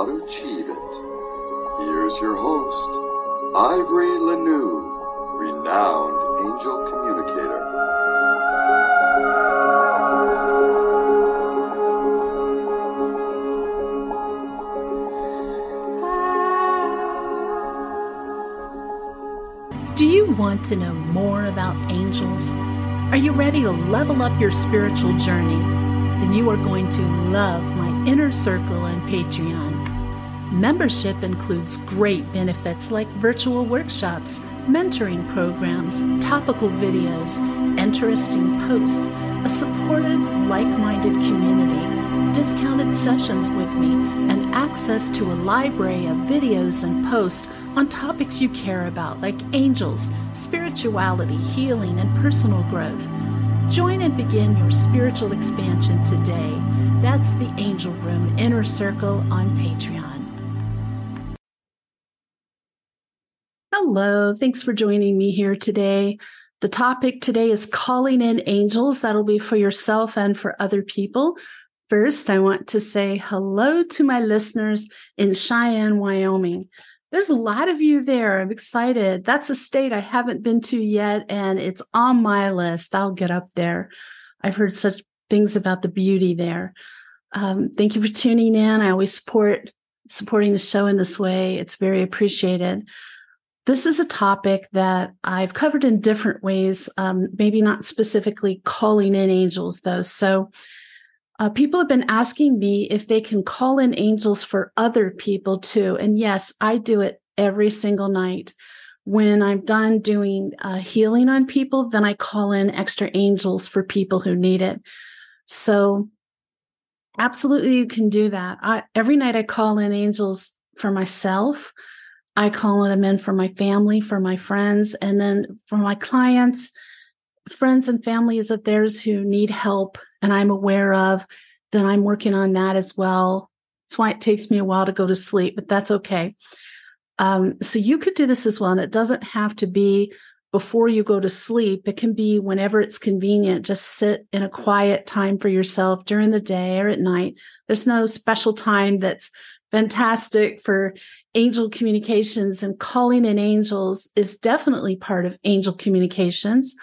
how to achieve it. Here's your host, Ivory LaNoue, renowned angel communicator. Do you want to know more about angels? Are you ready to level up your spiritual journey? Then you are going to love my inner circle on Patreon. Membership includes great benefits like virtual workshops, mentoring programs, topical videos, interesting posts, a supportive, like minded community, discounted sessions with me, and access to a library of videos and posts on topics you care about, like angels, spirituality, healing, and personal growth. Join and begin your spiritual expansion today. That's the Angel Room Inner Circle on Patreon. Hello, thanks for joining me here today. The topic today is calling in angels. That'll be for yourself and for other people. First, I want to say hello to my listeners in Cheyenne, Wyoming. There's a lot of you there. I'm excited. That's a state I haven't been to yet, and it's on my list. I'll get up there. I've heard such things about the beauty there. Um, thank you for tuning in. I always support supporting the show in this way. It's very appreciated. This is a topic that I've covered in different ways, um, maybe not specifically calling in angels, though. So, uh, people have been asking me if they can call in angels for other people too. And yes, I do it every single night. When I'm done doing uh, healing on people, then I call in extra angels for people who need it. So, absolutely, you can do that. I, every night I call in angels for myself. I call them in for my family, for my friends, and then for my clients, friends and families of theirs who need help and I'm aware of, then I'm working on that as well. That's why it takes me a while to go to sleep, but that's okay. Um, so you could do this as well. And it doesn't have to be before you go to sleep. It can be whenever it's convenient. Just sit in a quiet time for yourself during the day or at night. There's no special time that's fantastic for angel communications and calling in angels is definitely part of angel communications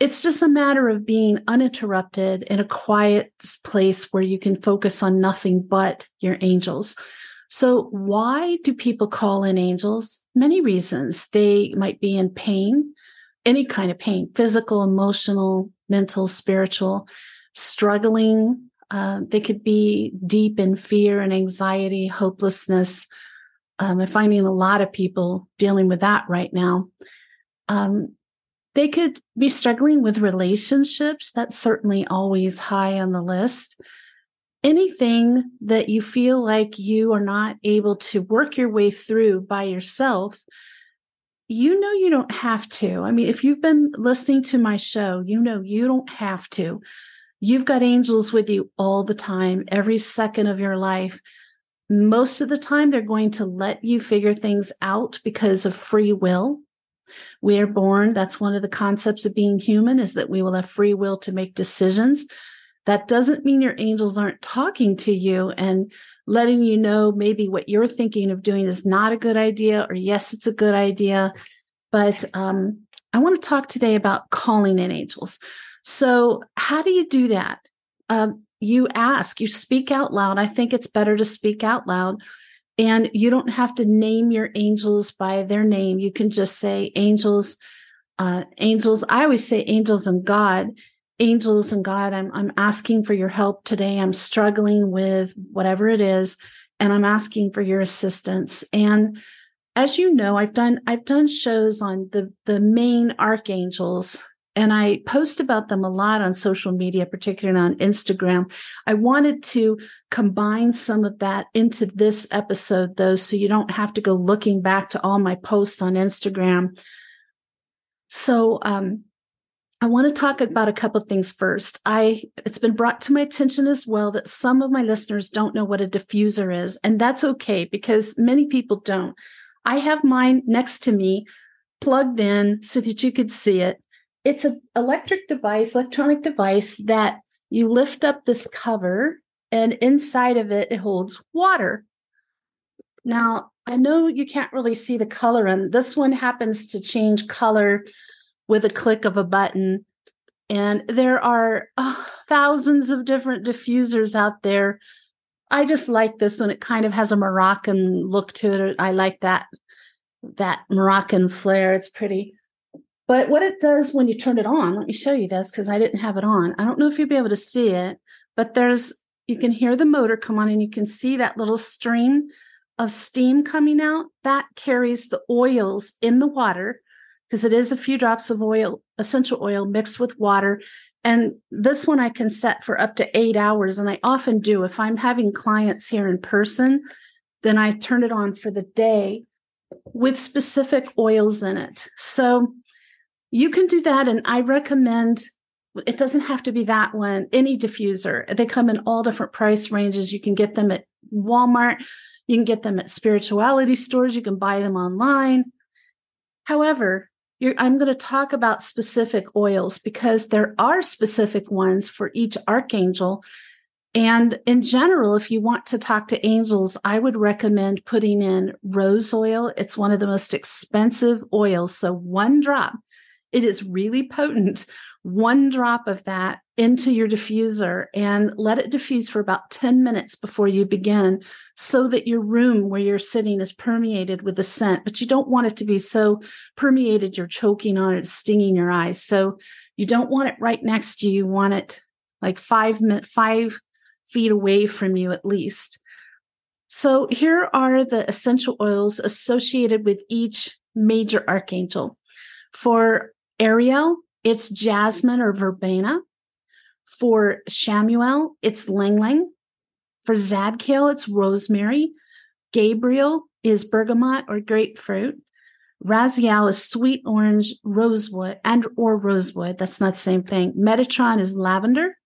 it's just a matter of being uninterrupted in a quiet place where you can focus on nothing but your angels. So, why do people call in angels? Many reasons. They might be in pain, any kind of pain, physical, emotional, mental, spiritual, struggling. Uh, they could be deep in fear and anxiety, hopelessness. Um, I'm finding a lot of people dealing with that right now. Um, they could be struggling with relationships. That's certainly always high on the list. Anything that you feel like you are not able to work your way through by yourself, you know you don't have to. I mean, if you've been listening to my show, you know you don't have to. You've got angels with you all the time, every second of your life. Most of the time, they're going to let you figure things out because of free will. We are born, that's one of the concepts of being human, is that we will have free will to make decisions. That doesn't mean your angels aren't talking to you and letting you know maybe what you're thinking of doing is not a good idea, or yes, it's a good idea. But um, I want to talk today about calling in angels. So, how do you do that? Um, you ask, you speak out loud. I think it's better to speak out loud and you don't have to name your angels by their name. You can just say angels, uh, angels. I always say angels and God. Angels and God, I'm I'm asking for your help today. I'm struggling with whatever it is, and I'm asking for your assistance. And as you know, I've done I've done shows on the the main archangels and I post about them a lot on social media, particularly on Instagram. I wanted to combine some of that into this episode, though, so you don't have to go looking back to all my posts on Instagram. So, um, I want to talk about a couple of things first. I it's been brought to my attention as well that some of my listeners don't know what a diffuser is, and that's okay because many people don't. I have mine next to me plugged in so that you could see it it's an electric device, electronic device that you lift up this cover and inside of it, it holds water. Now, I know you can't really see the color, and this one happens to change color with a click of a button. And there are oh, thousands of different diffusers out there. I just like this one. It kind of has a Moroccan look to it. I like that that Moroccan flair. It's pretty. But what it does when you turn it on, let me show you this because I didn't have it on. I don't know if you'll be able to see it, but there's you can hear the motor come on and you can see that little stream of steam coming out. That carries the oils in the water because it is a few drops of oil, essential oil mixed with water. And this one I can set for up to eight hours. And I often do. If I'm having clients here in person, then I turn it on for the day with specific oils in it. So you can do that. And I recommend it doesn't have to be that one, any diffuser. They come in all different price ranges. You can get them at Walmart, you can get them at spirituality stores, you can buy them online. However, I'm going to talk about specific oils because there are specific ones for each archangel. And in general, if you want to talk to angels, I would recommend putting in rose oil. It's one of the most expensive oils. So, one drop, it is really potent. One drop of that into your diffuser and let it diffuse for about 10 minutes before you begin so that your room where you're sitting is permeated with the scent. But you don't want it to be so permeated you're choking on it stinging your eyes. So you don't want it right next to you. You want it like five five feet away from you at least. So here are the essential oils associated with each major archangel. For ariel it's jasmine or verbena for Chamuel, it's Ylang. For Zadkiel, it's rosemary. Gabriel is bergamot or grapefruit. Raziel is sweet orange rosewood and or rosewood. That's not the same thing. Metatron is lavender.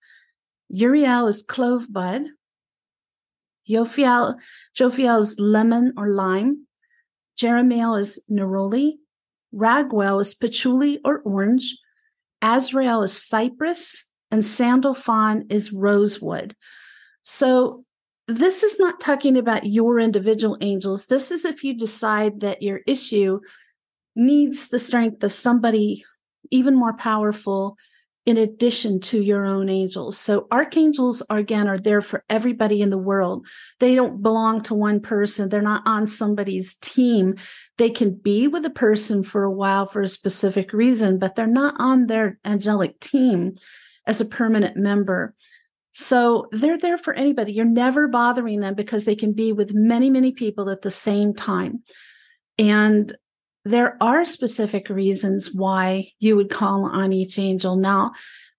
Uriel is clove bud. Jophiel, Jophiel is lemon or lime. Jeremiel is neroli. Raguel is patchouli or orange. Azrael is cypress and Sandalphon is rosewood. So this is not talking about your individual angels. This is if you decide that your issue needs the strength of somebody even more powerful in addition to your own angels. So archangels are, again are there for everybody in the world. They don't belong to one person. They're not on somebody's team. They can be with a person for a while for a specific reason, but they're not on their angelic team as a permanent member. So they're there for anybody. You're never bothering them because they can be with many, many people at the same time. And there are specific reasons why you would call on each angel. Now,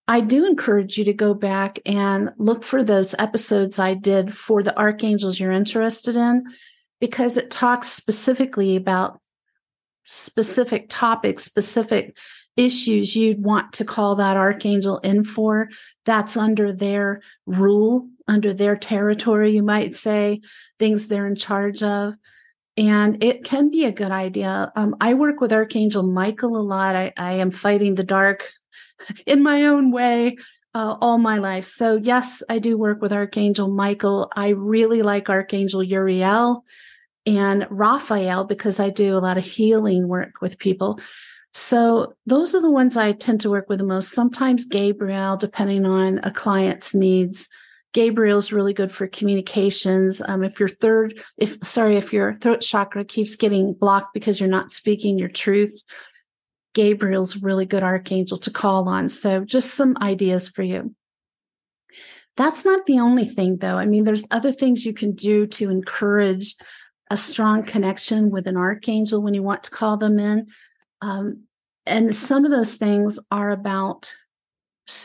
I do encourage you to go back and look for those episodes I did for the archangels you're interested in, because it talks specifically about specific topics, specific issues you'd want to call that archangel in for. That's under their rule, under their territory, you might say, things they're in charge of. And it can be a good idea. Um, I work with Archangel Michael a lot. I, I am fighting the dark in my own way uh, all my life. So, yes, I do work with Archangel Michael. I really like Archangel Uriel and Raphael because I do a lot of healing work with people. So those are the ones I tend to work with the most. Sometimes Gabriel, depending on a client's needs. Gabriel's really good for communications. Um, if your third, if sorry, if your throat chakra keeps getting blocked because you're not speaking your truth, Gabriel's really good archangel to call on. So just some ideas for you. That's not the only thing though. I mean, there's other things you can do to encourage a strong connection with an archangel when you want to call them in. Um, and some of those things are about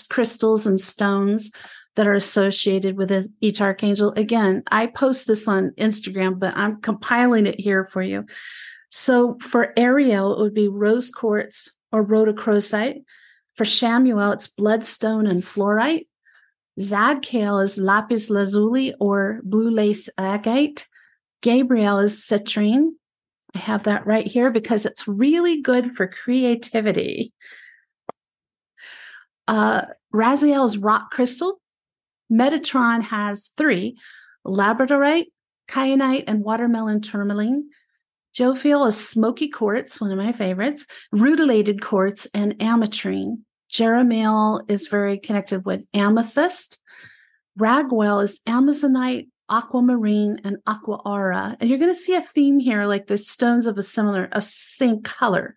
crystals and stones that are associated with each archangel. Again, I post this on Instagram, but I'm compiling it here for you. So for Ariel, it would be rose quartz or rhodochrosite. For Chamuel, it's bloodstone and fluorite. Zadkiel is lapis lazuli or blue lace agate. Gabriel is citrine. I have that right here because it's really good for creativity. Uh, Raziel's rock crystal. Metatron has three labradorite, kyanite, and watermelon tourmaline. Jophiel is smoky quartz, one of my favorites, rutilated quartz, and ametrine. Jeremiel is very connected with amethyst. Raguel is amazonite, aquamarine, and aqua aura. And you're going to see a theme here, like the stones of a similar, a same color.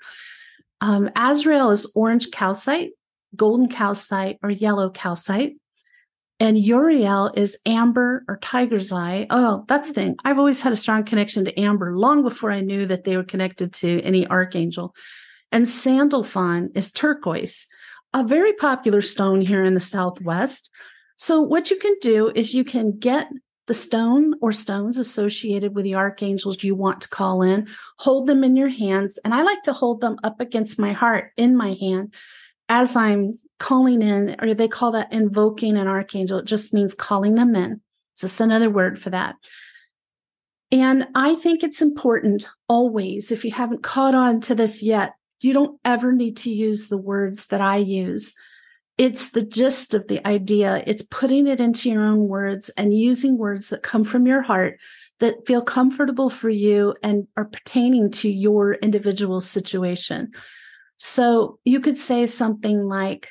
Um, Azrael is orange calcite, golden calcite, or yellow calcite. And Uriel is amber or tiger's eye. Oh, that's the thing. I've always had a strong connection to amber long before I knew that they were connected to any archangel. And sandalphon is turquoise, a very popular stone here in the Southwest. So, what you can do is you can get the stone or stones associated with the archangels you want to call in, hold them in your hands. And I like to hold them up against my heart in my hand as I'm calling in, or they call that invoking an archangel. It just means calling them in. It's just another word for that. And I think it's important always, if you haven't caught on to this yet, you don't ever need to use the words that I use it's the gist of the idea. It's putting it into your own words and using words that come from your heart that feel comfortable for you and are pertaining to your individual situation. So you could say something like,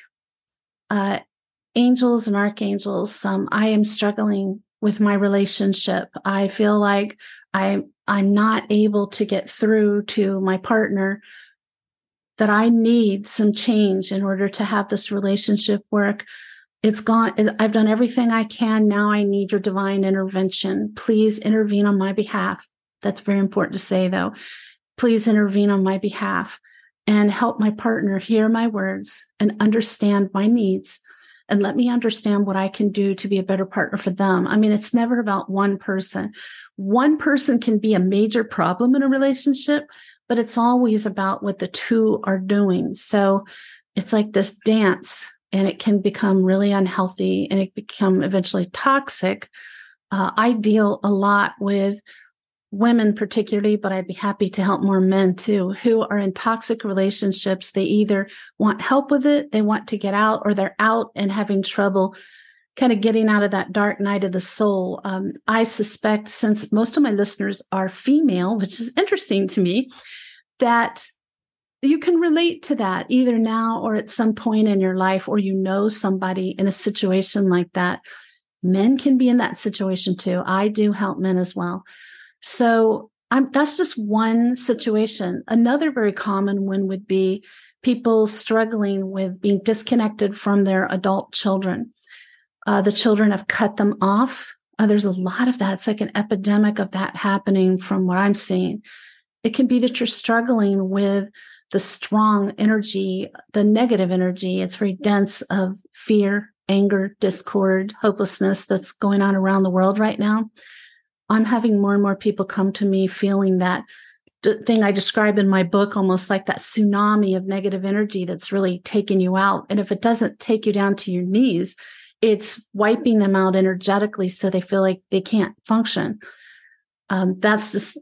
uh, angels and archangels, um, I am struggling with my relationship. I feel like I I'm not able to get through to my partner that I need some change in order to have this relationship work. It's gone. I've done everything I can. Now I need your divine intervention. Please intervene on my behalf. That's very important to say, though. Please intervene on my behalf and help my partner hear my words and understand my needs and let me understand what I can do to be a better partner for them. I mean, it's never about one person. One person can be a major problem in a relationship, but it's always about what the two are doing. So it's like this dance and it can become really unhealthy and it become eventually toxic. Uh, I deal a lot with women particularly, but I'd be happy to help more men too, who are in toxic relationships. They either want help with it, they want to get out, or they're out and having trouble kind of getting out of that dark night of the soul. Um, I suspect, since most of my listeners are female, which is interesting to me, that you can relate to that either now or at some point in your life, or you know somebody in a situation like that. Men can be in that situation too. I do help men as well. So I'm, that's just one situation. Another very common one would be people struggling with being disconnected from their adult children. Uh, the children have cut them off. Uh, there's a lot of that. It's like an epidemic of that happening from what I'm seeing. It can be that you're struggling with the strong energy, the negative energy. It's very dense of fear, anger, discord, hopelessness that's going on around the world right now. I'm having more and more people come to me feeling that thing I describe in my book, almost like that tsunami of negative energy that's really taking you out. And if it doesn't take you down to your knees, it's wiping them out energetically so they feel like they can't function. Um, that's just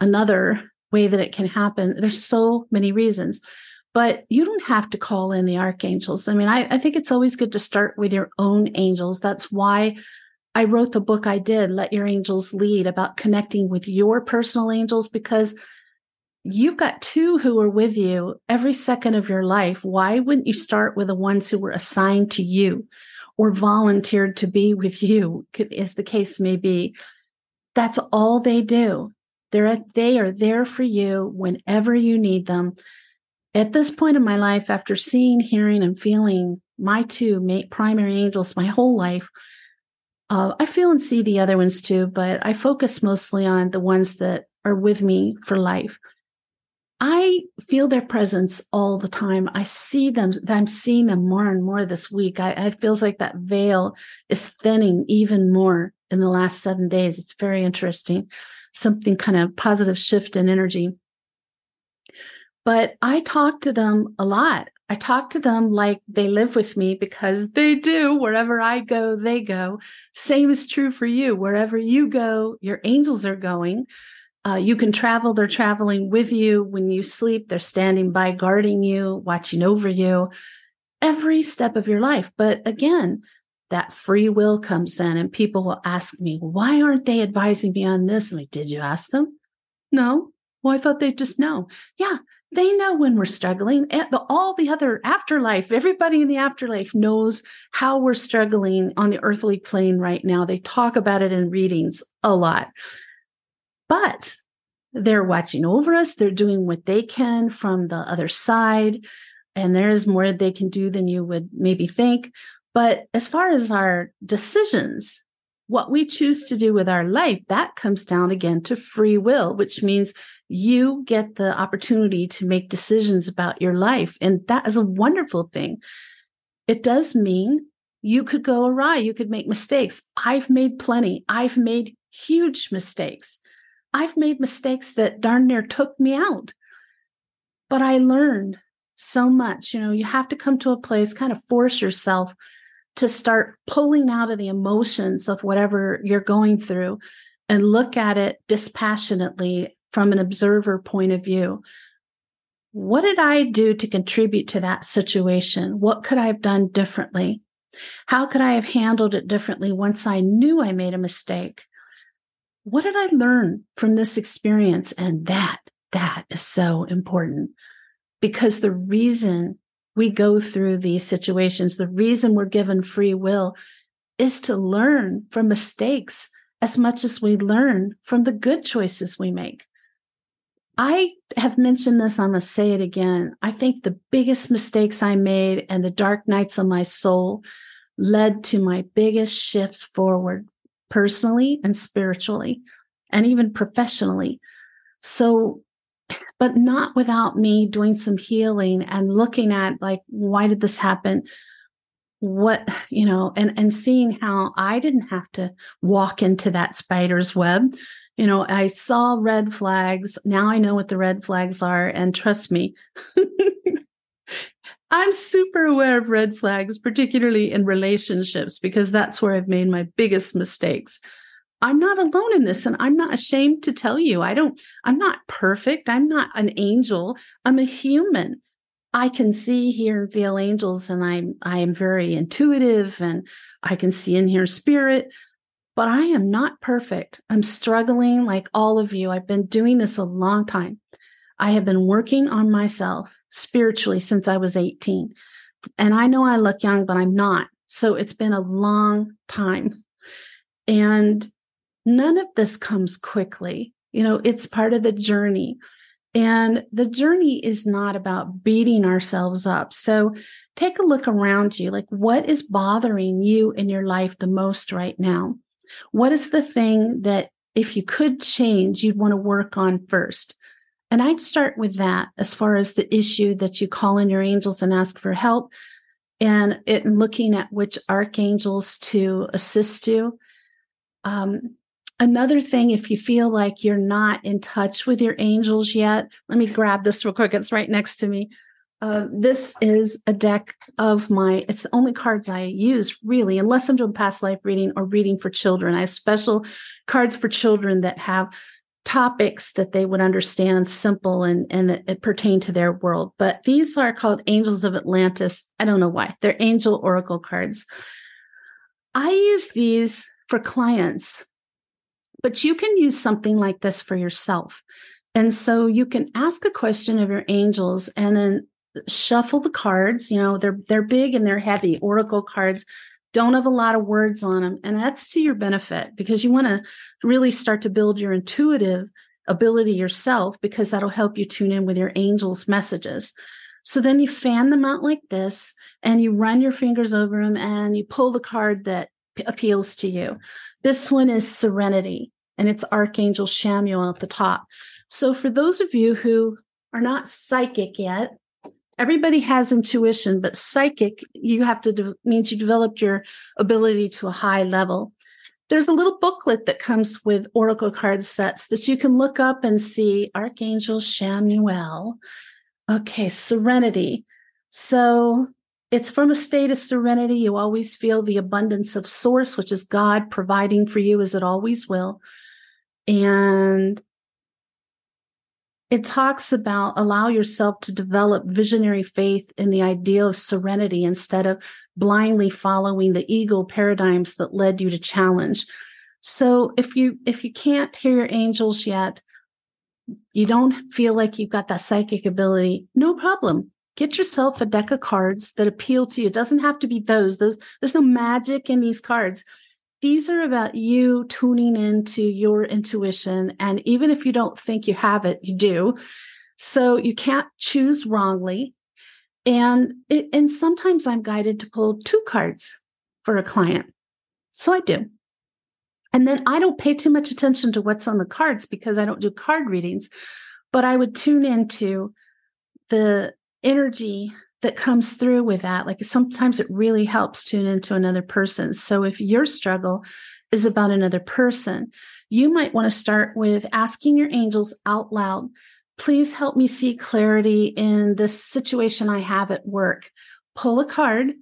another way that it can happen. There's so many reasons, but you don't have to call in the archangels. I mean, I, I think it's always good to start with your own angels. That's why I wrote the book I did, Let Your Angels Lead, about connecting with your personal angels because you've got two who are with you every second of your life. Why wouldn't you start with the ones who were assigned to you or volunteered to be with you, as the case may be? That's all they do. They're they are there for you whenever you need them. At this point in my life, after seeing, hearing, and feeling my two primary angels my whole life, uh, I feel and see the other ones too, but I focus mostly on the ones that are with me for life. I feel their presence all the time. I see them. I'm seeing them more and more this week. I, it feels like that veil is thinning even more in the last seven days. It's very interesting something kind of positive shift in energy. But I talk to them a lot. I talk to them like they live with me because they do. Wherever I go, they go. Same is true for you. Wherever you go, your angels are going. Uh, you can travel, they're traveling with you. When you sleep, they're standing by, guarding you, watching over you every step of your life. But again, that free will comes in and people will ask me, why aren't they advising me on this? And like, did you ask them? No. Well, I thought they'd just know. Yeah, they know when we're struggling. And the, all the other afterlife, everybody in the afterlife knows how we're struggling on the earthly plane right now. They talk about it in readings a lot. But they're watching over us. They're doing what they can from the other side. And there's more they can do than you would maybe think. But as far as our decisions, what we choose to do with our life, that comes down again to free will, which means you get the opportunity to make decisions about your life. And that is a wonderful thing. It does mean you could go awry, you could make mistakes. I've made plenty, I've made huge mistakes. I've made mistakes that darn near took me out. But I learned so much. You know, you have to come to a place, kind of force yourself to start pulling out of the emotions of whatever you're going through and look at it dispassionately from an observer point of view. What did I do to contribute to that situation? What could I have done differently? How could I have handled it differently once I knew I made a mistake? What did I learn from this experience? And that, that is so important because the reason we go through these situations. The reason we're given free will is to learn from mistakes as much as we learn from the good choices we make. I have mentioned this, I'm going to say it again. I think the biggest mistakes I made and the dark nights of my soul led to my biggest shifts forward personally and spiritually and even professionally. So but not without me doing some healing and looking at like why did this happen what you know and and seeing how i didn't have to walk into that spider's web you know i saw red flags now i know what the red flags are and trust me i'm super aware of red flags particularly in relationships because that's where i've made my biggest mistakes I'm not alone in this and I'm not ashamed to tell you. I don't I'm not perfect. I'm not an angel. I'm a human. I can see, hear, and feel angels, and I'm I am very intuitive and I can see and hear spirit, but I am not perfect. I'm struggling like all of you. I've been doing this a long time. I have been working on myself spiritually since I was 18. And I know I look young, but I'm not. So it's been a long time. And none of this comes quickly. You know, it's part of the journey. And the journey is not about beating ourselves up. So take a look around you. Like, what is bothering you in your life the most right now? What is the thing that, if you could change, you'd want to work on first? And I'd start with that as far as the issue that you call in your angels and ask for help and it, looking at which archangels to assist you. Um, Another thing, if you feel like you're not in touch with your angels yet, let me grab this real quick. It's right next to me. Uh, this is a deck of my, it's the only cards I use really, unless I'm doing past life reading or reading for children. I have special cards for children that have topics that they would understand simple and, and that pertain to their world. But these are called Angels of Atlantis. I don't know why. They're angel oracle cards. I use these for clients but you can use something like this for yourself. And so you can ask a question of your angels and then shuffle the cards. You know, they're they're big and they're heavy. Oracle cards don't have a lot of words on them. And that's to your benefit because you want to really start to build your intuitive ability yourself because that'll help you tune in with your angels' messages. So then you fan them out like this and you run your fingers over them and you pull the card that appeals to you. This one is serenity and it's Archangel Chamuel at the top. So for those of you who are not psychic yet, everybody has intuition, but psychic, you have to de- means you developed your ability to a high level. There's a little booklet that comes with oracle card sets that you can look up and see Archangel Chamuel. Okay, serenity. So it's from a state of serenity. You always feel the abundance of source, which is God providing for you as it always will. And it talks about allow yourself to develop visionary faith in the idea of serenity instead of blindly following the ego paradigms that led you to challenge. So if you if you can't hear your angels yet, you don't feel like you've got that psychic ability, no problem. Get yourself a deck of cards that appeal to you. It doesn't have to be those. Those there's no magic in these cards. These are about you tuning into your intuition. And even if you don't think you have it, you do. So you can't choose wrongly. And it, and sometimes I'm guided to pull two cards for a client. So I do. And then I don't pay too much attention to what's on the cards because I don't do card readings, but I would tune into the energy that comes through with that. Like sometimes it really helps tune into another person. So if your struggle is about another person, you might want to start with asking your angels out loud, please help me see clarity in this situation I have at work. Pull a card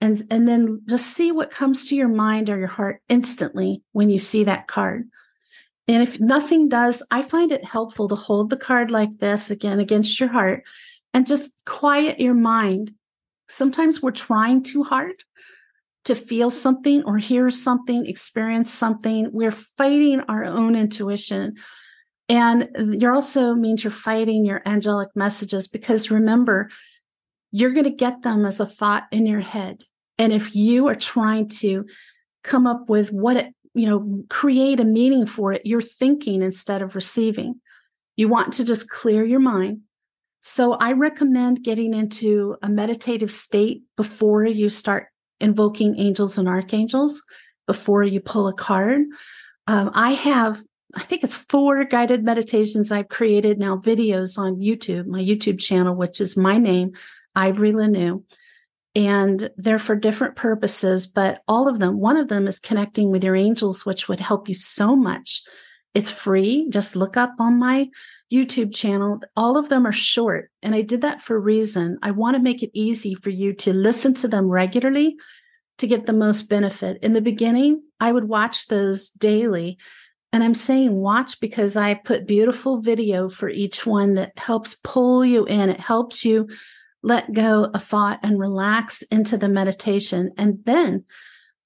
and and then just see what comes to your mind or your heart instantly when you see that card and if nothing does i find it helpful to hold the card like this again against your heart and just quiet your mind sometimes we're trying too hard to feel something or hear something experience something we're fighting our own intuition and you're also means you're fighting your angelic messages because remember you're going to get them as a thought in your head and if you are trying to come up with what it, you know, create a meaning for it, you're thinking instead of receiving. You want to just clear your mind. So I recommend getting into a meditative state before you start invoking angels and archangels, before you pull a card. Um, I have, I think it's four guided meditations I've created now, videos on YouTube, my YouTube channel, which is my name, Ivory LaNoue and they're for different purposes, but all of them, one of them is connecting with your angels, which would help you so much. It's free. Just look up on my YouTube channel. All of them are short. And I did that for a reason. I want to make it easy for you to listen to them regularly to get the most benefit. In the beginning, I would watch those daily. And I'm saying watch because I put beautiful video for each one that helps pull you in. It helps you let go of thought and relax into the meditation and then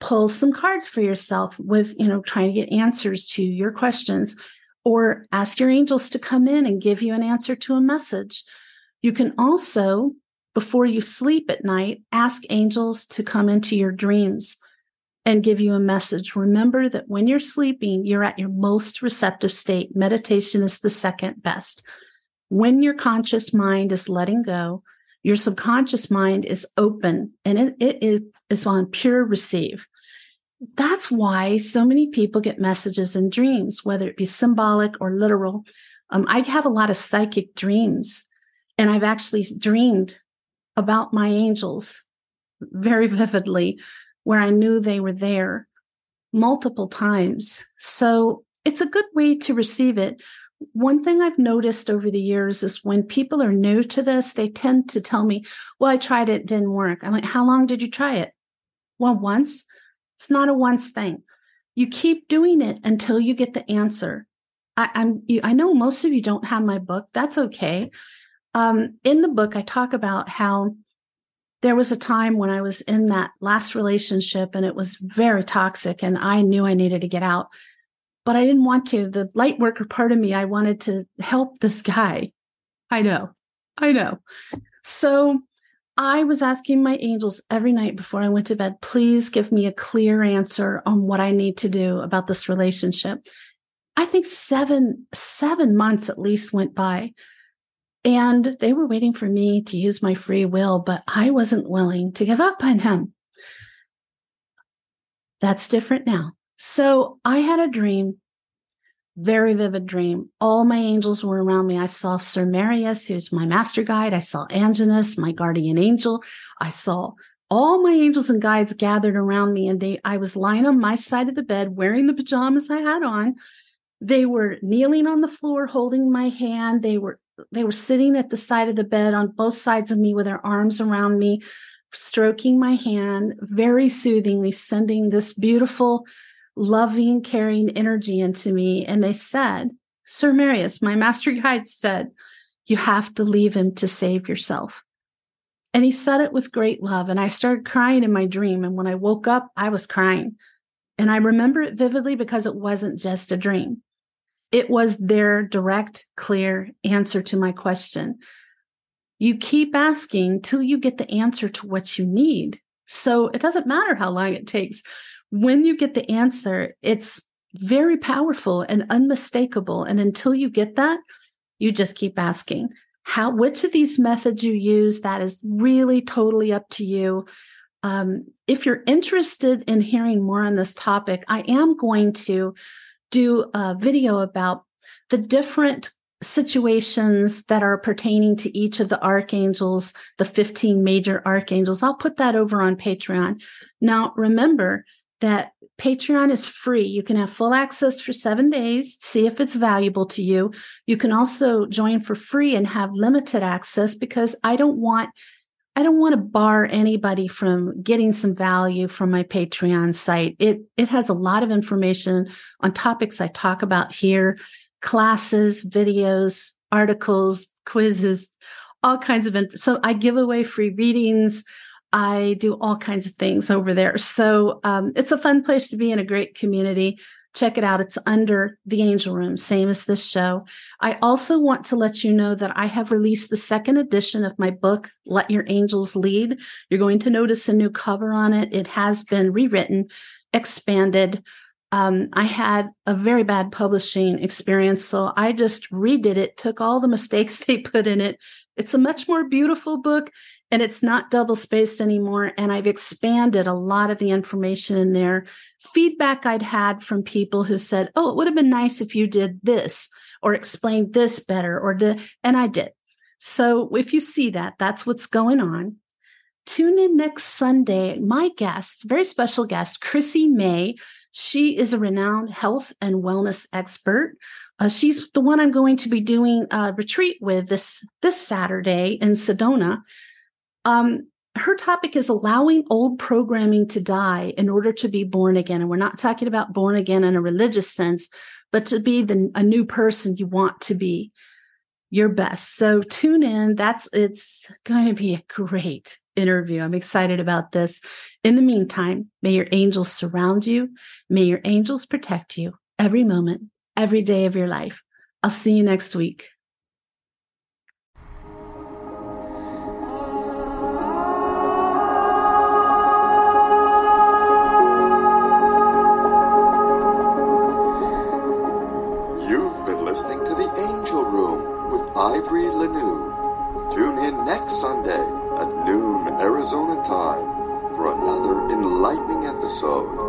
pull some cards for yourself with you know trying to get answers to your questions or ask your angels to come in and give you an answer to a message. You can also before you sleep at night ask angels to come into your dreams and give you a message. Remember that when you're sleeping you're at your most receptive state. Meditation is the second best. When your conscious mind is letting go your subconscious mind is open and it, it is, is on pure receive. That's why so many people get messages in dreams, whether it be symbolic or literal. Um, I have a lot of psychic dreams, and I've actually dreamed about my angels very vividly, where I knew they were there multiple times. So it's a good way to receive it one thing I've noticed over the years is when people are new to this, they tend to tell me, Well, I tried it, it didn't work. I'm like, How long did you try it? Well, once. It's not a once thing. You keep doing it until you get the answer. I, am I know most of you don't have my book. That's okay. Um, in the book, I talk about how there was a time when I was in that last relationship and it was very toxic, and I knew I needed to get out but I didn't want to. The light worker part of me, I wanted to help this guy. I know, I know. So I was asking my angels every night before I went to bed, please give me a clear answer on what I need to do about this relationship. I think seven, seven months at least went by. And they were waiting for me to use my free will, but I wasn't willing to give up on him. That's different now. So I had a dream, very vivid dream. All my angels were around me. I saw Sir Marius, who's my master guide. I saw Angelus, my guardian angel. I saw all my angels and guides gathered around me, and they I was lying on my side of the bed wearing the pajamas I had on. They were kneeling on the floor, holding my hand. They were they were sitting at the side of the bed on both sides of me with their arms around me, stroking my hand very soothingly, sending this beautiful loving, caring energy into me. And they said, Sir Marius, my master guide, said, You have to leave him to save yourself. And he said it with great love. And I started crying in my dream. And when I woke up, I was crying. And I remember it vividly because it wasn't just a dream. It was their direct, clear answer to my question. You keep asking till you get the answer to what you need. So it doesn't matter how long it takes. When you get the answer, it's very powerful and unmistakable. And until you get that, you just keep asking how which of these methods you use that is really totally up to you. Um, if you're interested in hearing more on this topic i am going to do a video about the different situations that are pertaining to each of the archangels the 15 major archangels. I'll put that over on patreon. Now remember that Patreon is free. You can have full access for seven days, see if it's valuable to you. You can also join for free and have limited access because I don't want I don't want to bar anybody from getting some value from my Patreon site. It it has a lot of information on topics I talk about here, classes, videos, articles, quizzes, all kinds of info. So I give away free readings. I do all kinds of things over there. So um, it's a fun place to be in a great community. Check it out. It's under the Angel Room, same as this show. I also want to let you know that I have released the second edition of my book, Let Your Angels Lead. You're going to notice a new cover on it. It has been rewritten, expanded. Um, I had a very bad publishing experience, so I just redid it, took all the mistakes they put in it. It's a much more beautiful book and it's not double spaced anymore. And I've expanded a lot of the information in there. Feedback I'd had from people who said, Oh, it would have been nice if you did this or explained this better, or did, and I did. So if you see that, that's what's going on. Tune in next Sunday. My guest, very special guest, Chrissy May. She is a renowned health and wellness expert. Uh, she's the one I'm going to be doing a retreat with this this Saturday in Sedona. Um, her topic is allowing old programming to die in order to be born again. And we're not talking about born again in a religious sense, but to be the, a new person you want to be your best. So tune in. That's it's going to be a great interview. I'm excited about this. In the meantime, may your angels surround you. May your angels protect you every moment, every day of your life. I'll see you next week. Sunday